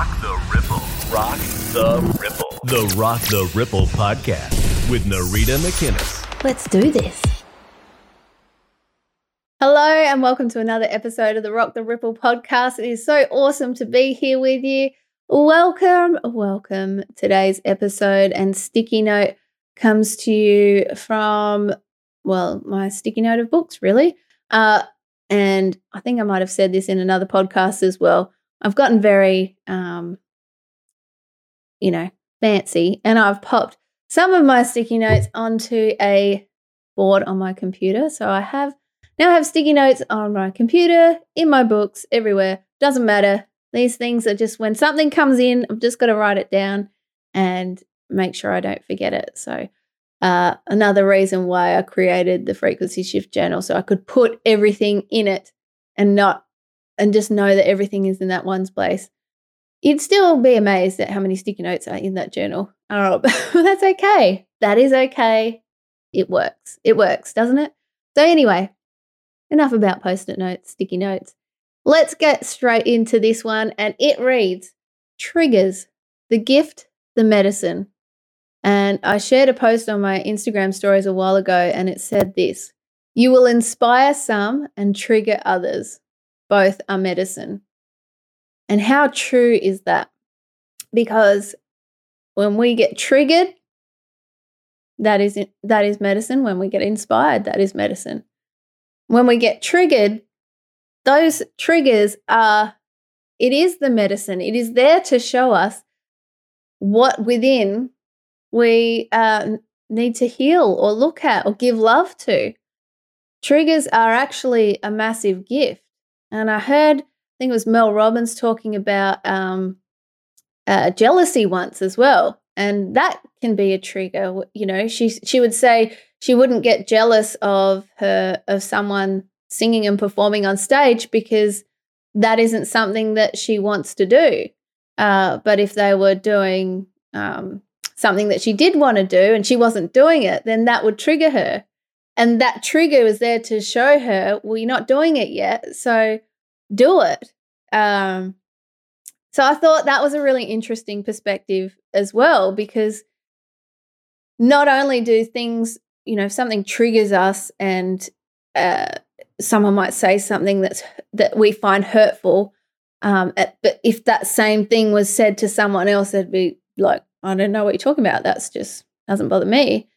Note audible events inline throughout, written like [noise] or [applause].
Rock the Ripple. Rock the Ripple. The Rock the Ripple podcast with Nereeda McInnes. Let's do this. Hello, and welcome to another episode of the Rock the Ripple podcast. It is so awesome to be here with you. Welcome, welcome. Today's episode and sticky note comes to you from, well, my sticky note of books, really. Uh, and I think I might have said this in another podcast as well. I've gotten very, um, you know, fancy, and I've popped some of my sticky notes onto a board on my computer. So I have now I have sticky notes on my computer, in my books, everywhere. Doesn't matter. These things are just when something comes in, I've just got to write it down and make sure I don't forget it. So uh, another reason why I created the frequency shift journal so I could put everything in it and not and just know that everything is in that one place. You'd still be amazed at how many sticky notes are in that journal. Oh, [laughs] that's okay. That is okay. It works. It works, doesn't it? So anyway, enough about post-it notes, sticky notes. Let's get straight into this one and it reads triggers the gift, the medicine, and I shared a post on my Instagram stories a while ago, and it said this You will inspire some and trigger others. Both are medicine. And how true is that? Because when we get triggered, that is, that is medicine. When we get inspired, that is medicine. When we get triggered, those triggers are, it is the medicine. It is there to show us what within we uh, need to heal or look at or give love to. Triggers are actually a massive gift. And I heard, I think it was Mel Robbins talking about um, uh, jealousy once as well. And that can be a trigger. You know, she she would say she wouldn't get jealous of her of someone singing and performing on stage because that isn't something that she wants to do. Uh, but if they were doing um, something that she did want to do and she wasn't doing it, then that would trigger her. And that trigger was there to show her, well, you're not doing it yet. So do it. Um, so I thought that was a really interesting perspective as well, because not only do things, you know, if something triggers us and uh, someone might say something that's that we find hurtful, um, at, but if that same thing was said to someone else, it'd be like, I don't know what you're talking about. That's just doesn't bother me.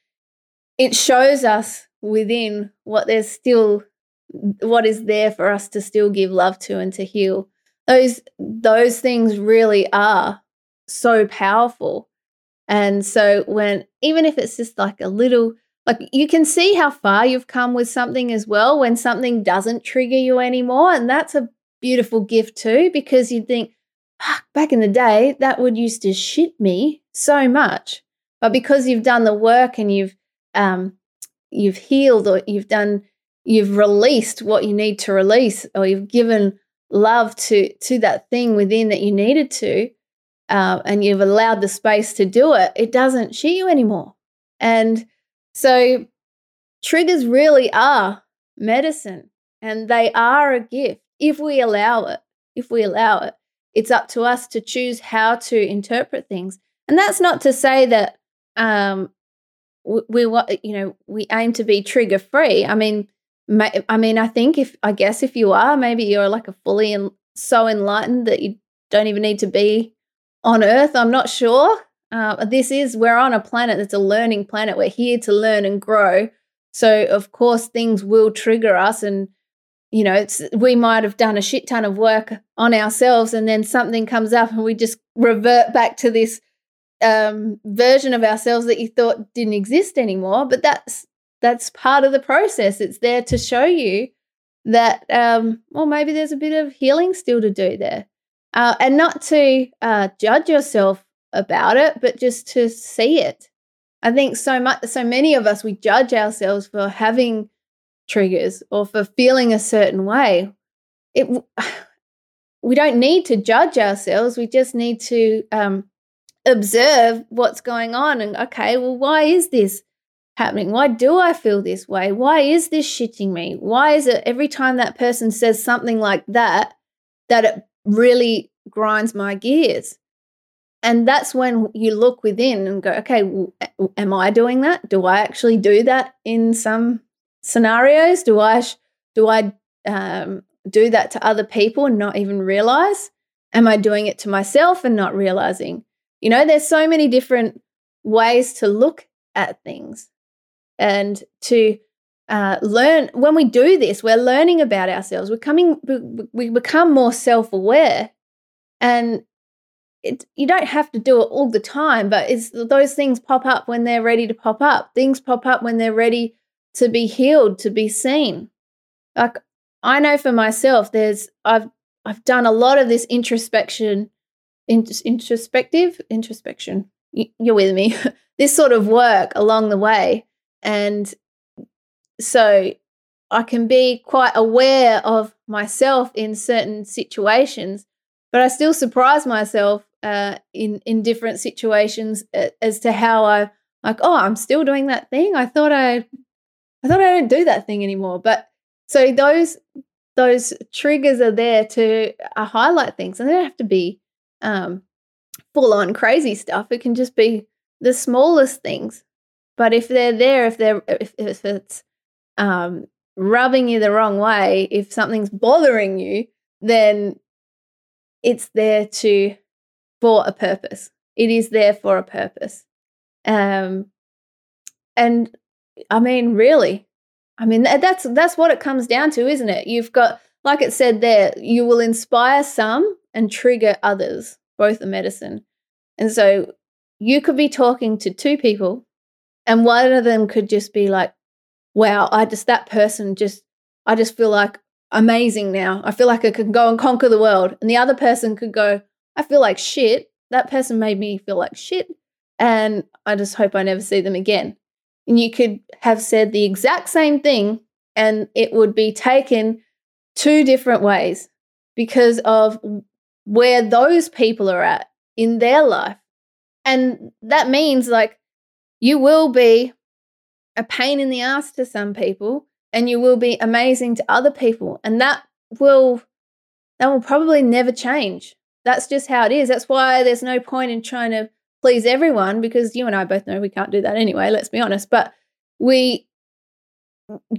It shows us within what there's still what is there for us to still give love to and to heal. Those those things really are so powerful. And so when even if it's just like a little like you can see how far you've come with something as well when something doesn't trigger you anymore and that's a beautiful gift too because you think back in the day, that would used to shit me so much. But because you've done the work and you've um, you've healed or you've done you've released what you need to release or you've given love to to that thing within that you needed to uh, and you've allowed the space to do it it doesn't shit you anymore and so triggers really are medicine and they are a gift if we allow it if we allow it it's up to us to choose how to interpret things. And that's not to say that um, we, we you know we aim to be trigger free. I mean, I mean, I think if I guess if you are, maybe you're like a fully and so enlightened that you don't even need to be on Earth. I'm not sure. Uh, this is we're on a planet that's a learning planet. We're here to learn and grow. So of course things will trigger us and you know, we might have done a shit ton of work on ourselves, and then something comes up, and we just revert back to this um, version of ourselves that you thought didn't exist anymore. But that's that's part of the process. It's there to show you that, um, well, maybe there's a bit of healing still to do there, uh, and not to uh, judge yourself about it, but just to see it. I think so much, so many of us we judge ourselves for having triggers or for feeling a certain way. It [sighs] we don't need to judge ourselves. We just need to um, observe what's going on and okay, well, why is this happening? Why do I feel this way? Why is this shitting me? Why is it every time that person says something like that that it really grinds my gears. And that's when you look within and go, okay, well, am I doing that? Do I actually do that in some scenarios? Do I do I um, do that to other people and not even realize? Am I doing it to myself and not realizing? You know, there's so many different ways to look at things and to uh, learn. When we do this, we're learning about ourselves. We're coming, we become more self aware, and it, you don't have to do it all the time, but it's those things pop up when they're ready to pop up. Things pop up when they're ready to be healed, to be seen. Like I know for myself, there's I've I've done a lot of this introspection, introspective introspection. You're with me. [laughs] this sort of work along the way, and so I can be quite aware of myself in certain situations, but I still surprise myself uh, in in different situations uh, as to how I like. Oh, I'm still doing that thing. I thought I, I thought I don't do that thing anymore. But so those those triggers are there to uh, highlight things, and they don't have to be um, full on crazy stuff. It can just be the smallest things. But if they're there, if they're if, if it's um, rubbing you the wrong way, if something's bothering you, then it's there to for a purpose. It is there for a purpose. Um, and I mean, really, I mean that's that's what it comes down to, isn't it? You've got, like it said there, you will inspire some and trigger others, both a medicine. And so you could be talking to two people, and one of them could just be like, "Wow, I just that person just, I just feel like amazing now. I feel like I can go and conquer the world." And the other person could go, I feel like shit. That person made me feel like shit. And I just hope I never see them again. And you could have said the exact same thing and it would be taken two different ways because of where those people are at in their life. And that means like you will be a pain in the ass to some people and you will be amazing to other people. And that will that will probably never change that's just how it is. That's why there's no point in trying to please everyone because you and I both know we can't do that anyway, let's be honest. But we,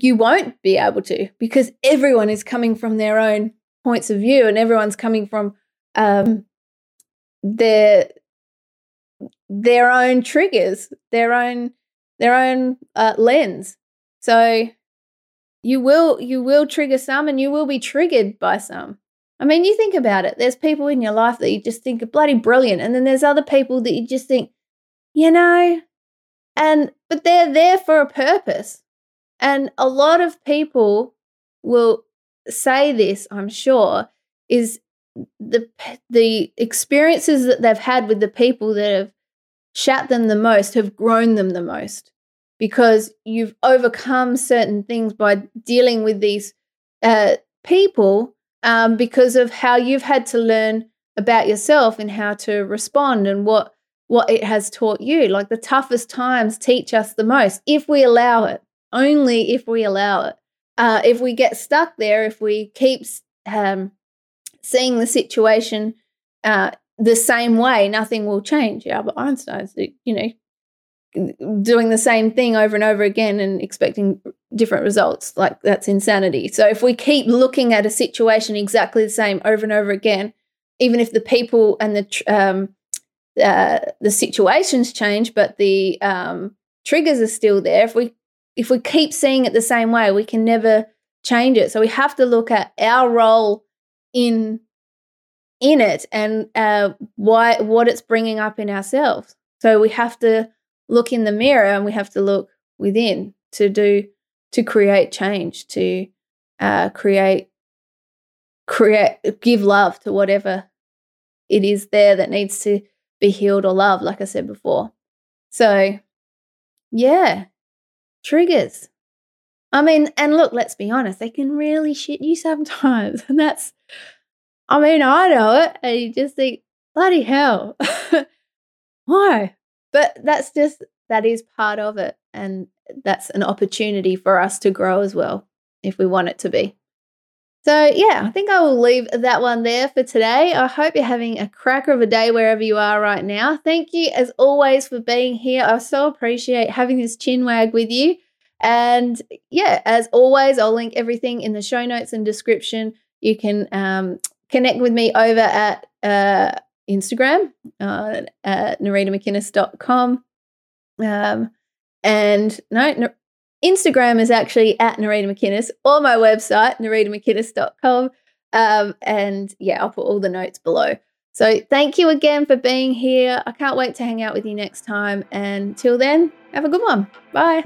you won't be able to because everyone is coming from their own points of view and everyone's coming from um, their their own triggers, their own their own uh, lens. So you will you will trigger some and you will be triggered by some. I mean, you think about it. There's people in your life that you just think are bloody brilliant, and then there's other people that you just think, you know, and but they're there for a purpose. And a lot of people will say this, I'm sure, is the the experiences that they've had with the people that have shat them the most have grown them the most because you've overcome certain things by dealing with these uh, people um, because of how you've had to learn about yourself and how to respond and what what it has taught you. Like the toughest times teach us the most if we allow it. Only if we allow it. Uh, if we get stuck there, if we keep um, seeing the situation uh, the same way, nothing will change. Albert Einstein's, you know, doing the same thing over and over again and expecting different results like that's insanity so if we keep looking at a situation exactly the same over and over again even if the people and the um, uh, the situations change but the um, triggers are still there if we if we keep seeing it the same way we can never change it. So we have to look at our role in in it and uh, why what it's bringing up in ourselves. So we have to look in the mirror and we have to look within to do to create change to uh, create create give love to whatever it is there that needs to be healed or loved like i said before. So yeah triggers i mean and look let's be honest they can really shit you sometimes [laughs] and that's i mean i know it and you just think bloody hell [laughs] why but that's just, that is part of it. And that's an opportunity for us to grow as well, if we want it to be. So, yeah, I think I will leave that one there for today. I hope you're having a cracker of a day wherever you are right now. Thank you, as always, for being here. I so appreciate having this chin wag with you. And yeah, as always, I'll link everything in the show notes and description. You can um, connect with me over at uh, Instagram uh, at nereedamcinnes.com. Um, and no, Instagram is actually at Nereeda McInnes or my website, nereedamcinnes.com. Um, and yeah, I'll put all the notes below. So thank you again for being here. I can't wait to hang out with you next time. And till then, have a good one. Bye.